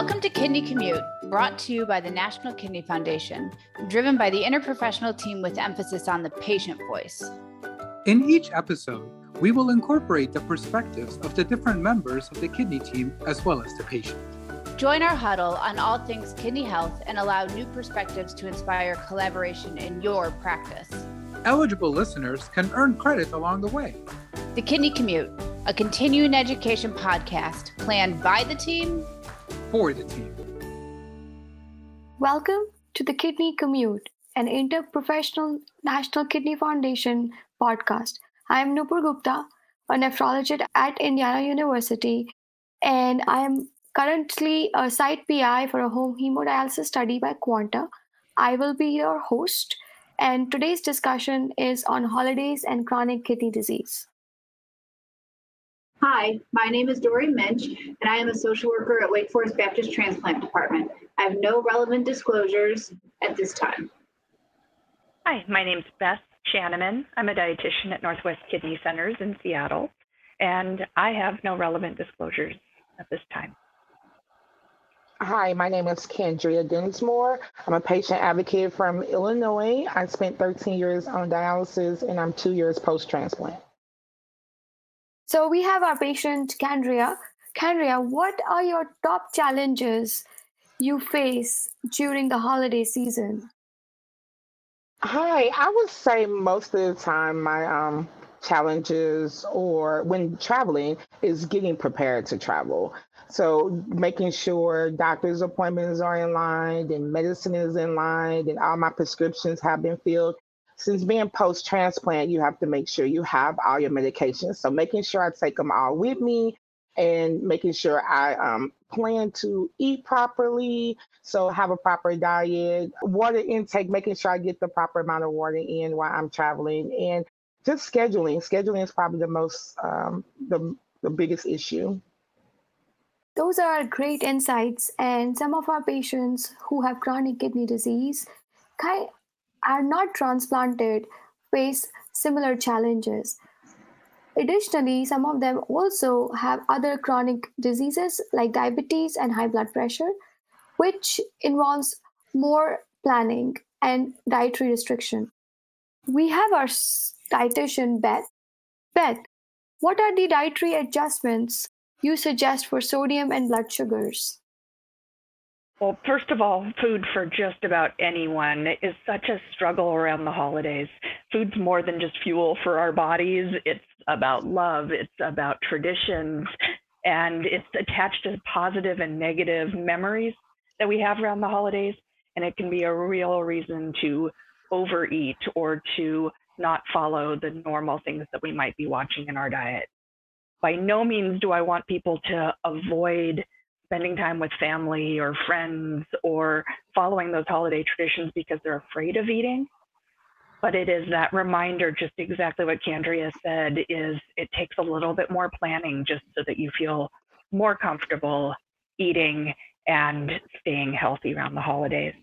Welcome to Kidney Commute, brought to you by the National Kidney Foundation, driven by the interprofessional team with emphasis on the patient voice. In each episode, we will incorporate the perspectives of the different members of the kidney team as well as the patient. Join our huddle on all things kidney health and allow new perspectives to inspire collaboration in your practice. Eligible listeners can earn credit along the way. The Kidney Commute, a continuing education podcast planned by the team Welcome to the Kidney Commute, an interprofessional National Kidney Foundation podcast. I am Nupur Gupta, a nephrologist at Indiana University, and I am currently a site PI for a home hemodialysis study by Quanta. I will be your host, and today's discussion is on holidays and chronic kidney disease. Hi, my name is Dory Minch, and I am a social worker at Wake Forest Baptist Transplant Department. I have no relevant disclosures at this time. Hi, my name is Beth Shanneman. I'm a dietitian at Northwest Kidney Centers in Seattle, and I have no relevant disclosures at this time. Hi, my name is Kendria Dinsmore. I'm a patient advocate from Illinois. I spent 13 years on dialysis and I'm two years post transplant. So we have our patient, Kendria. Kendria, what are your top challenges you face during the holiday season? Hi, I would say most of the time my um, challenges or when traveling is getting prepared to travel. So making sure doctor's appointments are in line and medicine is in line and all my prescriptions have been filled. Since being post transplant, you have to make sure you have all your medications. So making sure I take them all with me and making sure I um, plan to eat properly. So have a proper diet, water intake, making sure I get the proper amount of water in while I'm traveling, and just scheduling. Scheduling is probably the most um, the the biggest issue. Those are great insights. And some of our patients who have chronic kidney disease are not transplanted face similar challenges. Additionally, some of them also have other chronic diseases like diabetes and high blood pressure, which involves more planning and dietary restriction. We have our dietitian, Beth. Beth, what are the dietary adjustments you suggest for sodium and blood sugars? Well, first of all, food for just about anyone is such a struggle around the holidays. Food's more than just fuel for our bodies, it's about love, it's about traditions, and it's attached to positive and negative memories that we have around the holidays. And it can be a real reason to overeat or to not follow the normal things that we might be watching in our diet by no means do I want people to avoid spending time with family or friends or following those holiday traditions because they're afraid of eating. But it is that reminder, just exactly what Kendria said, is it takes a little bit more planning just so that you feel more comfortable eating and staying healthy around the holidays.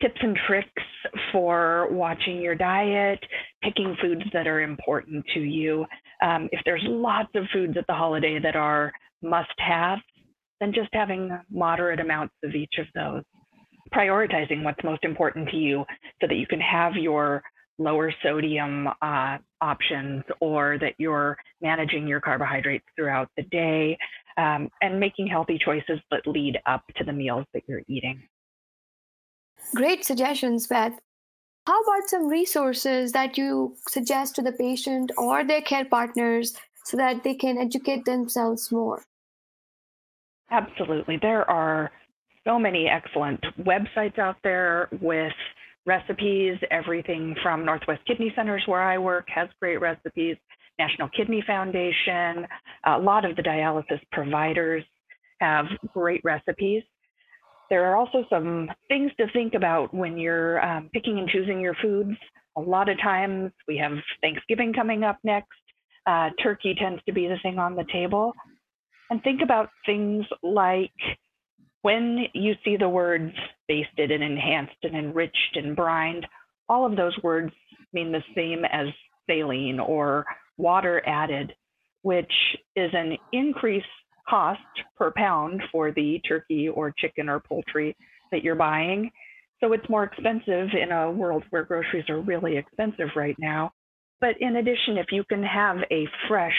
Tips and tricks for watching your diet, picking foods that are important to you. Um, if there's lots of foods at the holiday that are must have, then just having moderate amounts of each of those. Prioritizing what's most important to you so that you can have your lower sodium uh, options or that you're managing your carbohydrates throughout the day um, and making healthy choices that lead up to the meals that you're eating. Great suggestions, Beth. How about some resources that you suggest to the patient or their care partners so that they can educate themselves more? Absolutely. There are so many excellent websites out there with recipes. Everything from Northwest Kidney Centers, where I work, has great recipes. National Kidney Foundation, a lot of the dialysis providers have great recipes there are also some things to think about when you're um, picking and choosing your foods. A lot of times we have Thanksgiving coming up next. Uh, turkey tends to be the thing on the table. And think about things like when you see the words basted and enhanced and enriched and brined, all of those words mean the same as saline or water added, which is an increased cost per pound for the turkey or chicken or poultry that you're buying. So it's more expensive in a world where groceries are really expensive right now. But in addition, if you can have a fresh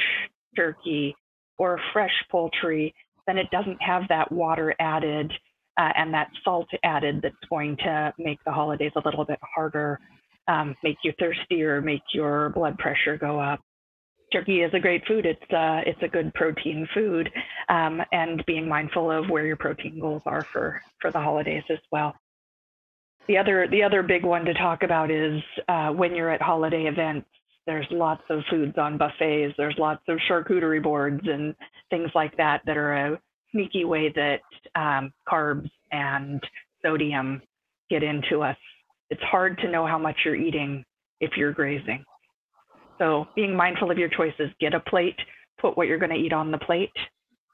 turkey or fresh poultry, then it doesn't have that water added uh, and that salt added that's going to make the holidays a little bit harder, um, make you thirstier, make your blood pressure go up. Turkey is a great food. It's uh, it's a good protein food, um, and being mindful of where your protein goals are for for the holidays as well. The other the other big one to talk about is uh, when you're at holiday events. There's lots of foods on buffets. There's lots of charcuterie boards and things like that that are a sneaky way that um, carbs and sodium get into us. It's hard to know how much you're eating if you're grazing. So being mindful of your choices, get a plate, put what you're going to eat on the plate,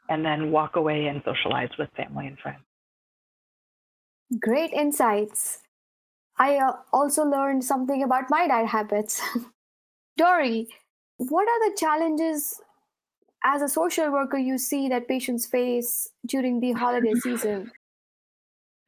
and then walk away and socialize with family and friends. Great insights. I uh, also learned something about my diet habits. Dory, what are the challenges as a social worker you see that patients face during the holiday season?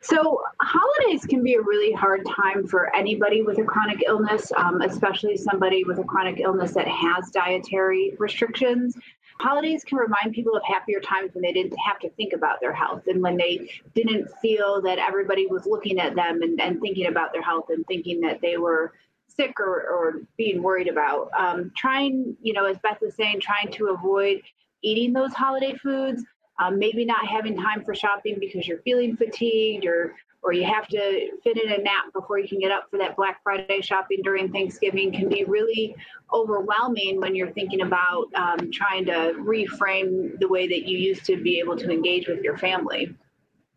So, holidays can be a really hard time for anybody with a chronic illness, um, especially somebody with a chronic illness that has dietary restrictions. Holidays can remind people of happier times when they didn't have to think about their health and when they didn't feel that everybody was looking at them and, and thinking about their health and thinking that they were sick or, or being worried about. Um, trying, you know, as Beth was saying, trying to avoid eating those holiday foods, um, maybe not having time for shopping because you're feeling fatigued or or you have to fit in a nap before you can get up for that Black Friday shopping during Thanksgiving can be really overwhelming when you're thinking about um, trying to reframe the way that you used to be able to engage with your family.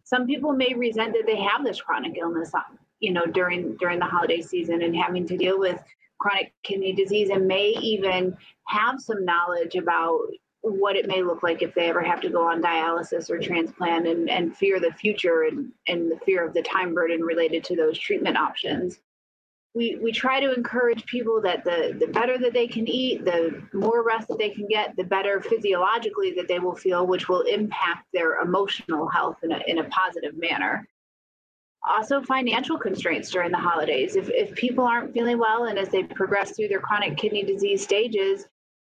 Some people may resent that they have this chronic illness you know during during the holiday season and having to deal with chronic kidney disease and may even have some knowledge about what it may look like if they ever have to go on dialysis or transplant and, and fear the future and, and the fear of the time burden related to those treatment options. We, we try to encourage people that the, the better that they can eat, the more rest that they can get, the better physiologically that they will feel, which will impact their emotional health in a, in a positive manner also financial constraints during the holidays. If, if people aren't feeling well and as they progress through their chronic kidney disease stages,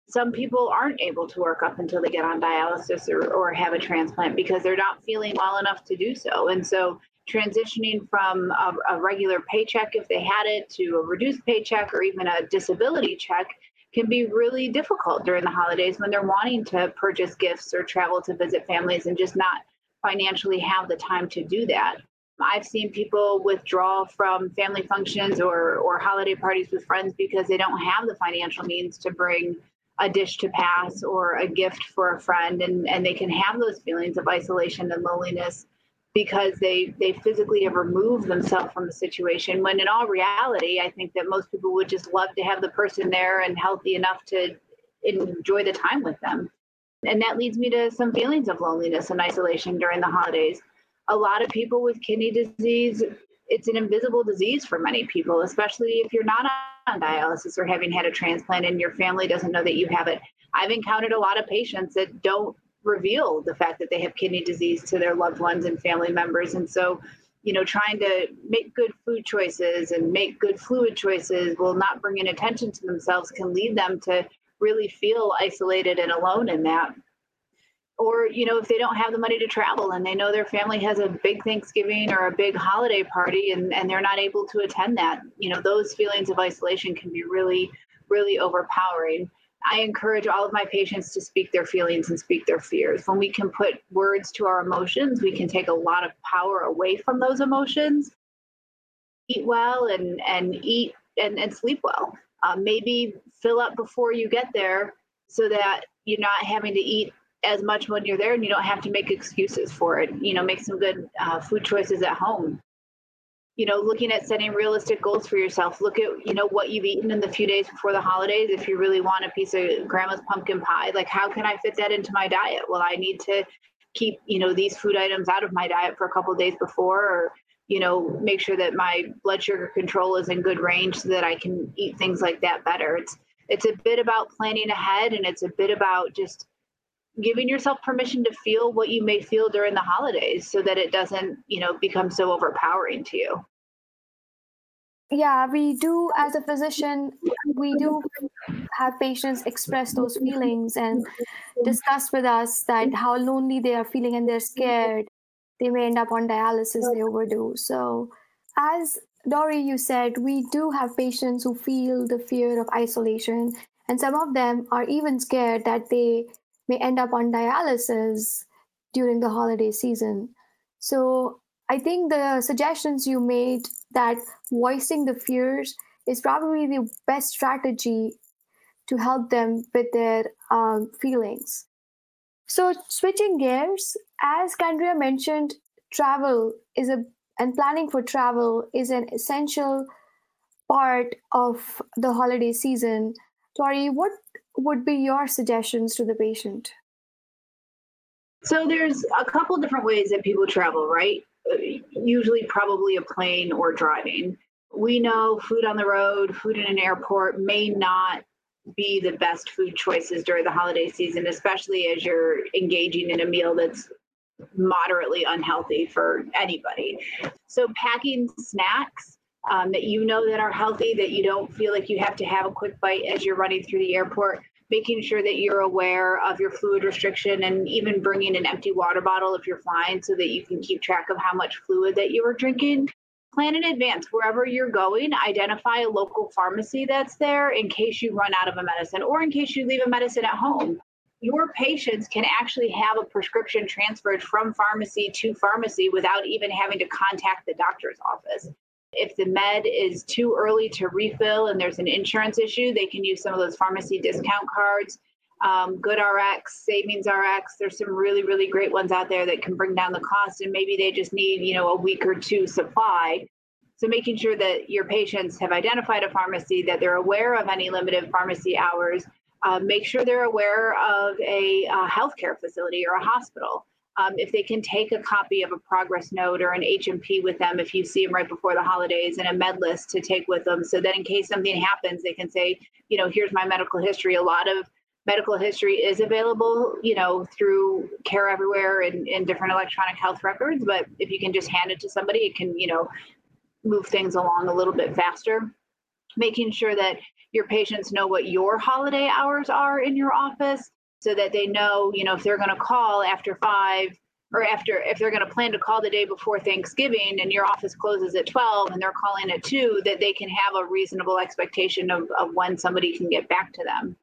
some people aren't able to work up until they get on dialysis or, or have a transplant because they're not feeling well enough to do so. And so transitioning from a, a regular paycheck, if they had it, to a reduced paycheck or even a disability check can be really difficult during the holidays when they're wanting to purchase gifts or travel to visit families and just not financially have the time to do that. I've seen people withdraw from family functions or, or holiday parties with friends because they don't have the financial means to bring a dish to pass or a gift for a friend and, and they can have those feelings of isolation and loneliness because they they physically have removed themselves from the situation. When in all reality i think that most people would just love to have the person there and healthy enough to enjoy the time with them. And that leads me to some feelings of loneliness and isolation during the holidays a lot of people with kidney disease, it's an invisible disease for many people, especially if you're not on dialysis or having had a transplant and your family doesn't know that you have it. I've encountered a lot of patients that don't reveal the fact that they have kidney disease to their loved ones and family members. And so, you know, trying to make good food choices and make good fluid choices while not bringing attention to themselves can lead them to really feel isolated and alone in that or you know if they don't have the money to travel and they know their family has a big thanksgiving or a big holiday party and, and they're not able to attend that you know those feelings of isolation can be really really overpowering. I encourage all of my patients to speak their feelings and speak their fears. When we can put words to our emotions we can take a lot of power away from those emotions. Eat well and and eat and, and sleep well. Uh, maybe fill up before you get there so that you're not having to eat as much when you're there and you don't have to make excuses for it. You know make some good uh, food choices at home. You know looking at setting realistic goals for yourself. Look at you know what you've eaten in the few days before the holidays. If you really want a piece of grandma's pumpkin pie like how can i fit that into my diet? Well i need to keep you know these food items out of my diet for a couple days before or you know make sure that my blood sugar control is in good range so that i can eat things like that better. It's it's a bit about planning ahead and it's a bit about just giving yourself permission to feel what you may feel during the holidays so that it doesn't, you know, become so overpowering to you. Yeah, we do, as a physician, we do have patients express those feelings and discuss with us that how lonely they are feeling and they're scared. They may end up on dialysis, they overdo. So, as Dory, you said, we do have patients who feel the fear of isolation, and some of them are even scared that they may end up on dialysis during the holiday season. So I think the suggestions you made that voicing the fears is probably the best strategy to help them with their um, feelings. So switching gears, as Kendria mentioned, travel is a and planning for travel is an essential part of the holiday season. Dory, what would be your suggestions to the patient? So there's a couple different ways that people travel, right? Uh, usually probably a plane or driving. We know food on the road, food in an airport may not be the best food choices during the holiday season, especially as you're engaging in a meal that's moderately unhealthy for anybody. So packing snacks um, that you know that are healthy, that you don't feel like you have to have a quick bite as you're running through the airport. Making sure that you're aware of your fluid restriction and even bringing an empty water bottle if you're flying so that you can keep track of how much fluid that you are drinking. Plan in advance wherever you're going. Identify a local pharmacy that's there in case you run out of a medicine or in case you leave a medicine at home your patients can actually have a prescription transferred from pharmacy to pharmacy without even having to contact the doctor's office. If the med is too early to refill and there's an insurance issue, they can use some of those pharmacy discount cards. Um, Good RX, Savings RX, there's some really, really great ones out there that can bring down the cost, and maybe they just need, you know, a week or two supply. So making sure that your patients have identified a pharmacy, that they're aware of any limited pharmacy hours, uh, make sure they're aware of a, a healthcare facility or a hospital. Um, if they can take a copy of a progress note or an H&P with them if you see them right before the holidays and a med list to take with them so that in case something happens they can say you know here's my medical history. A lot of medical history is available you know through care everywhere and, and different electronic health records but if you can just hand it to somebody it can you know move things along a little bit faster. Making sure that your patients know what your holiday hours are in your office so that they know, you know, if they're going to call after five or after, if they're going to plan to call the day before Thanksgiving and your office closes at 12 and they're calling at two, that they can have a reasonable expectation of, of when somebody can get back to them.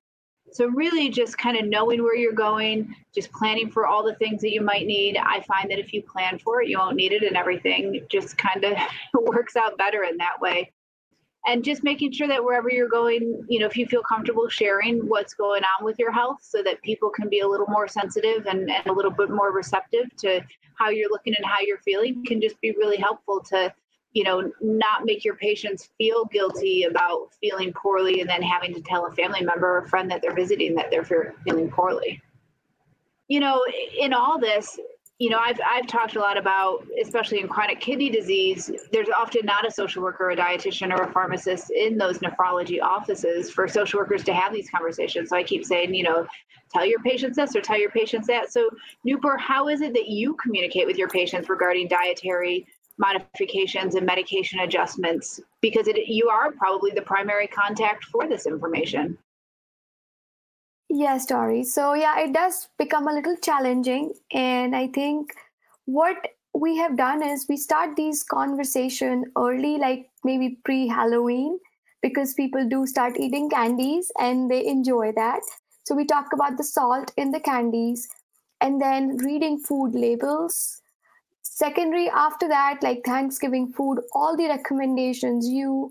So, really, just kind of knowing where you're going, just planning for all the things that you might need. I find that if you plan for it, you won't need it, and everything just kind of works out better in that way and just making sure that wherever you're going, you know, if you feel comfortable sharing what's going on with your health so that people can be a little more sensitive and, and a little bit more receptive to how you're looking and how you're feeling can just be really helpful to, you know, not make your patients feel guilty about feeling poorly and then having to tell a family member or friend that they're visiting that they're feeling poorly. You know, in all this, you know, I've I've talked a lot about, especially in chronic kidney disease, there's often not a social worker, a dietitian, or a pharmacist in those nephrology offices for social workers to have these conversations. So I keep saying, you know, tell your patients this or tell your patients that. So Nupur, how is it that you communicate with your patients regarding dietary modifications and medication adjustments? Because it, you are probably the primary contact for this information. Yes, Dory. So, yeah, it does become a little challenging. And I think what we have done is we start these conversation early, like maybe pre Halloween, because people do start eating candies and they enjoy that. So, we talk about the salt in the candies and then reading food labels. Secondary, after that, like Thanksgiving food, all the recommendations you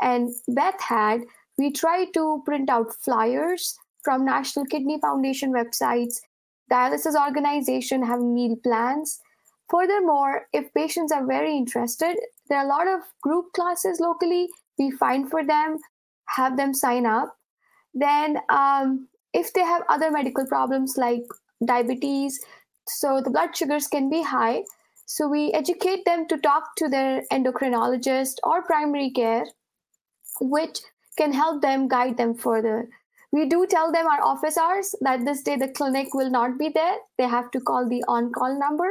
and Beth had, we try to print out flyers from National Kidney Foundation websites. Dialysis organization have meal plans. Furthermore, if patients are very interested, there are a lot of group classes locally. We find for them, have them sign up. Then, um, if they have other medical problems like diabetes, so the blood sugars can be high. So we educate them to talk to their endocrinologist or primary care, which can help them guide them further we do tell them our office hours that this day the clinic will not be there. They have to call the on call number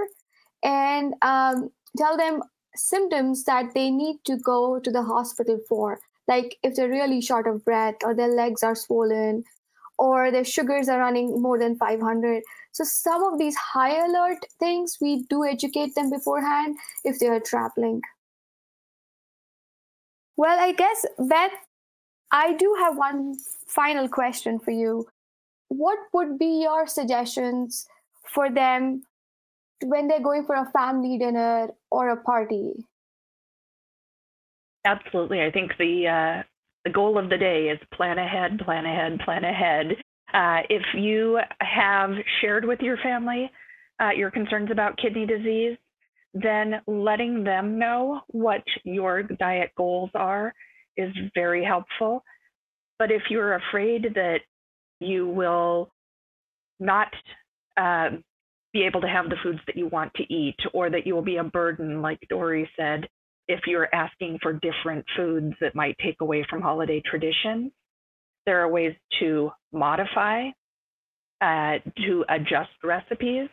and um, tell them symptoms that they need to go to the hospital for. Like if they're really short of breath or their legs are swollen or their sugars are running more than 500. So, some of these high alert things, we do educate them beforehand if they are traveling. Well, I guess, Beth, I do have one final question for you. What would be your suggestions for them when they're going for a family dinner or a party? Absolutely. I think the uh, the goal of the day is plan ahead, plan ahead, plan ahead. Uh, if you have shared with your family uh, your concerns about kidney disease, then letting them know what your diet goals are is very helpful. But if you're afraid that you will not uh, be able to have the foods that you want to eat, or that you will be a burden, like Dory said, if you're asking for different foods that might take away from holiday traditions, there are ways to modify, uh, to adjust recipes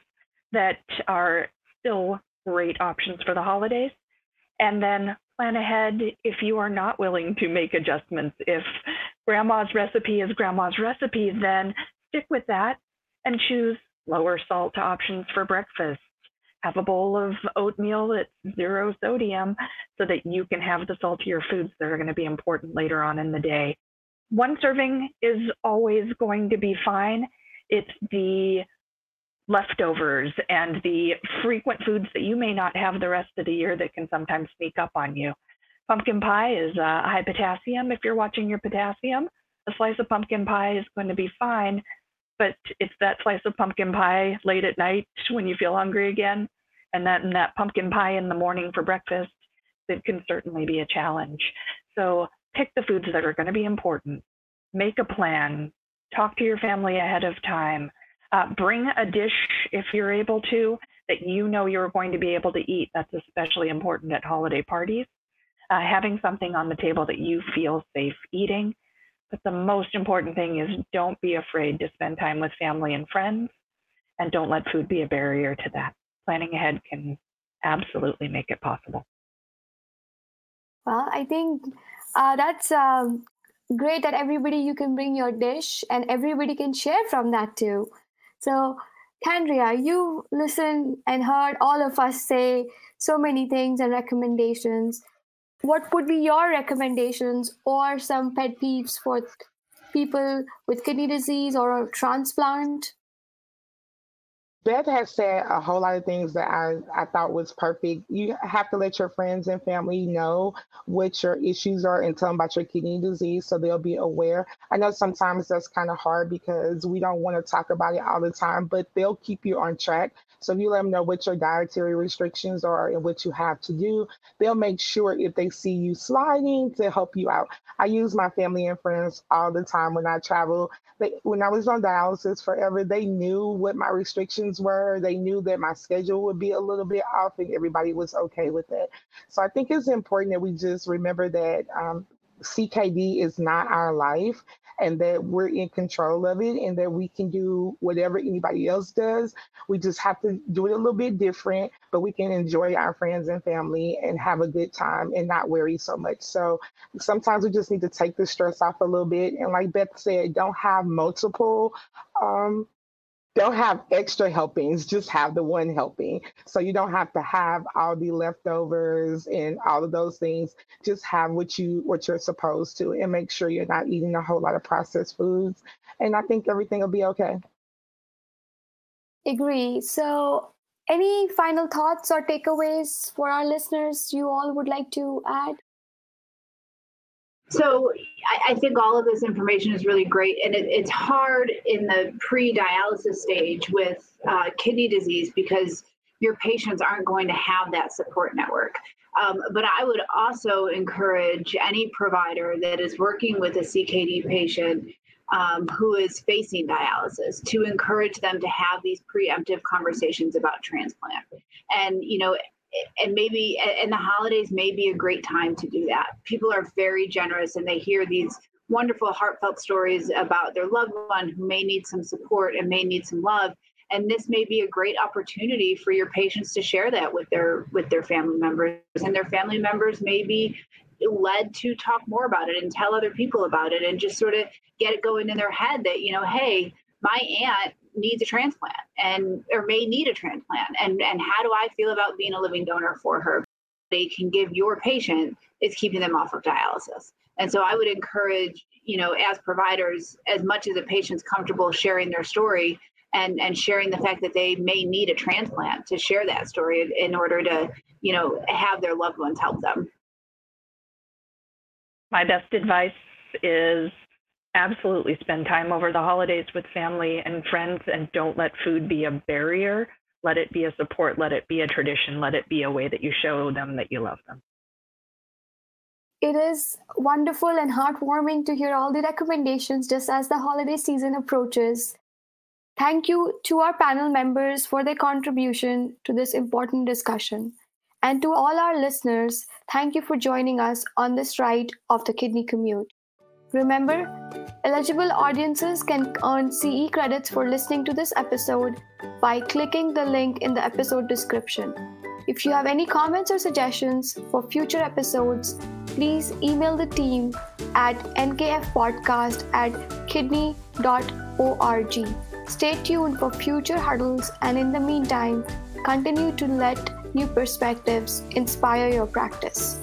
that are still great options for the holidays. And then plan ahead if you are not willing to make adjustments. If grandma's recipe is grandma's recipe, then stick with that and choose lower salt options for breakfast have a bowl of oatmeal that's zero sodium so that you can have the saltier foods that are going to be important later on in the day. One serving is always going to be fine. It's the leftovers and the frequent foods that you may not have the rest of the year that can sometimes sneak up on you. Pumpkin pie is uh, high potassium. If you're watching your potassium, a slice of pumpkin pie is going to be fine but it's that slice of pumpkin pie late at night when you feel hungry again, and that and that pumpkin pie in the morning for breakfast that can certainly be a challenge. So pick the foods that are going to be important. Make a plan. Talk to your family ahead of time. Uh, bring a dish if you're able to that you know you're going to be able to eat. That's especially important at holiday parties. Uh, having something on the table that you feel safe eating but the most important thing is don't be afraid to spend time with family and friends and don't let food be a barrier to that. Planning ahead can absolutely make it possible. Well, I think uh, that's um, great that everybody you can bring your dish and everybody can share from that too. So, Kendria, you listened and heard all of us say so many things and recommendations what would be your recommendations or some pet peeves for people with kidney disease or a transplant? Beth has said a whole lot of things that I, I thought was perfect. You have to let your friends and family know what your issues are and tell them about your kidney disease so they'll be aware. I know sometimes that's kind of hard because we don't want to talk about it all the time, but they'll keep you on track. So if you let them know what your dietary restrictions are and what you have to do, they'll make sure if they see you sliding to help you out. I use my family and friends all the time when I travel. They, when I was on dialysis forever, they knew what my restrictions were. They knew that my schedule would be a little bit off and everybody was okay with it. So I think it's important that we just remember that um, CKD is not our life and that we're in control of it and that we can do whatever anybody else does. We just have to do it a little bit different, but we can enjoy our friends and family and have a good time and not worry so much. So sometimes we just need to take the stress off a little bit. And like Beth said, don't have multiple um, don't have extra helpings, just have the one helping. So you don't have to have all the leftovers and all of those things. Just have what you what you're supposed to and make sure you're not eating a whole lot of processed foods. And I think everything will be okay. Agree. So any final thoughts or takeaways for our listeners you all would like to add? So I, I, think all of this information is really great, and it, it's hard in the pre-dialysis stage with uh, kidney disease because your patients aren't going to have that support network. Um, but I would also encourage any provider that is working with a CKD patient um, who is facing dialysis to encourage them to have these preemptive conversations about transplant. And you know, and maybe and the holidays may be a great time to do that people are very generous and they hear these wonderful, heartfelt stories about their loved one who may need some support and may need some love. And this may be a great opportunity for your patients to share that with their with their family members, and their family members may be led to talk more about it and tell other people about it, and just sort of get it going in their head that you know, hey, my aunt needs a transplant and or may need a transplant. And and how do i feel about being a living donor for her? They can give your patient is keeping them off of dialysis. And so i would encourage you know as providers as much as a patient's comfortable sharing their story and and sharing the fact that they may need a transplant to share that story in order to you know have their loved ones help them. My best advice is absolutely spend time over the holidays with family and friends and don't let food be a barrier. Let it be a support, let it be a tradition, let it be a way that you show them that you love them. It is wonderful and heartwarming to hear all the recommendations just as the holiday season approaches. Thank you to our panel members for their contribution to this important discussion. And to all our listeners, thank you for joining us on this ride of the kidney commute. Remember, eligible audiences can earn CE credits for listening to this episode by clicking the link in the episode description. If you have any comments or suggestions for future episodes, please email the team at nkfpodcast at kidney.org. Stay tuned for future huddles, and in the meantime, continue to let new perspectives inspire your practice.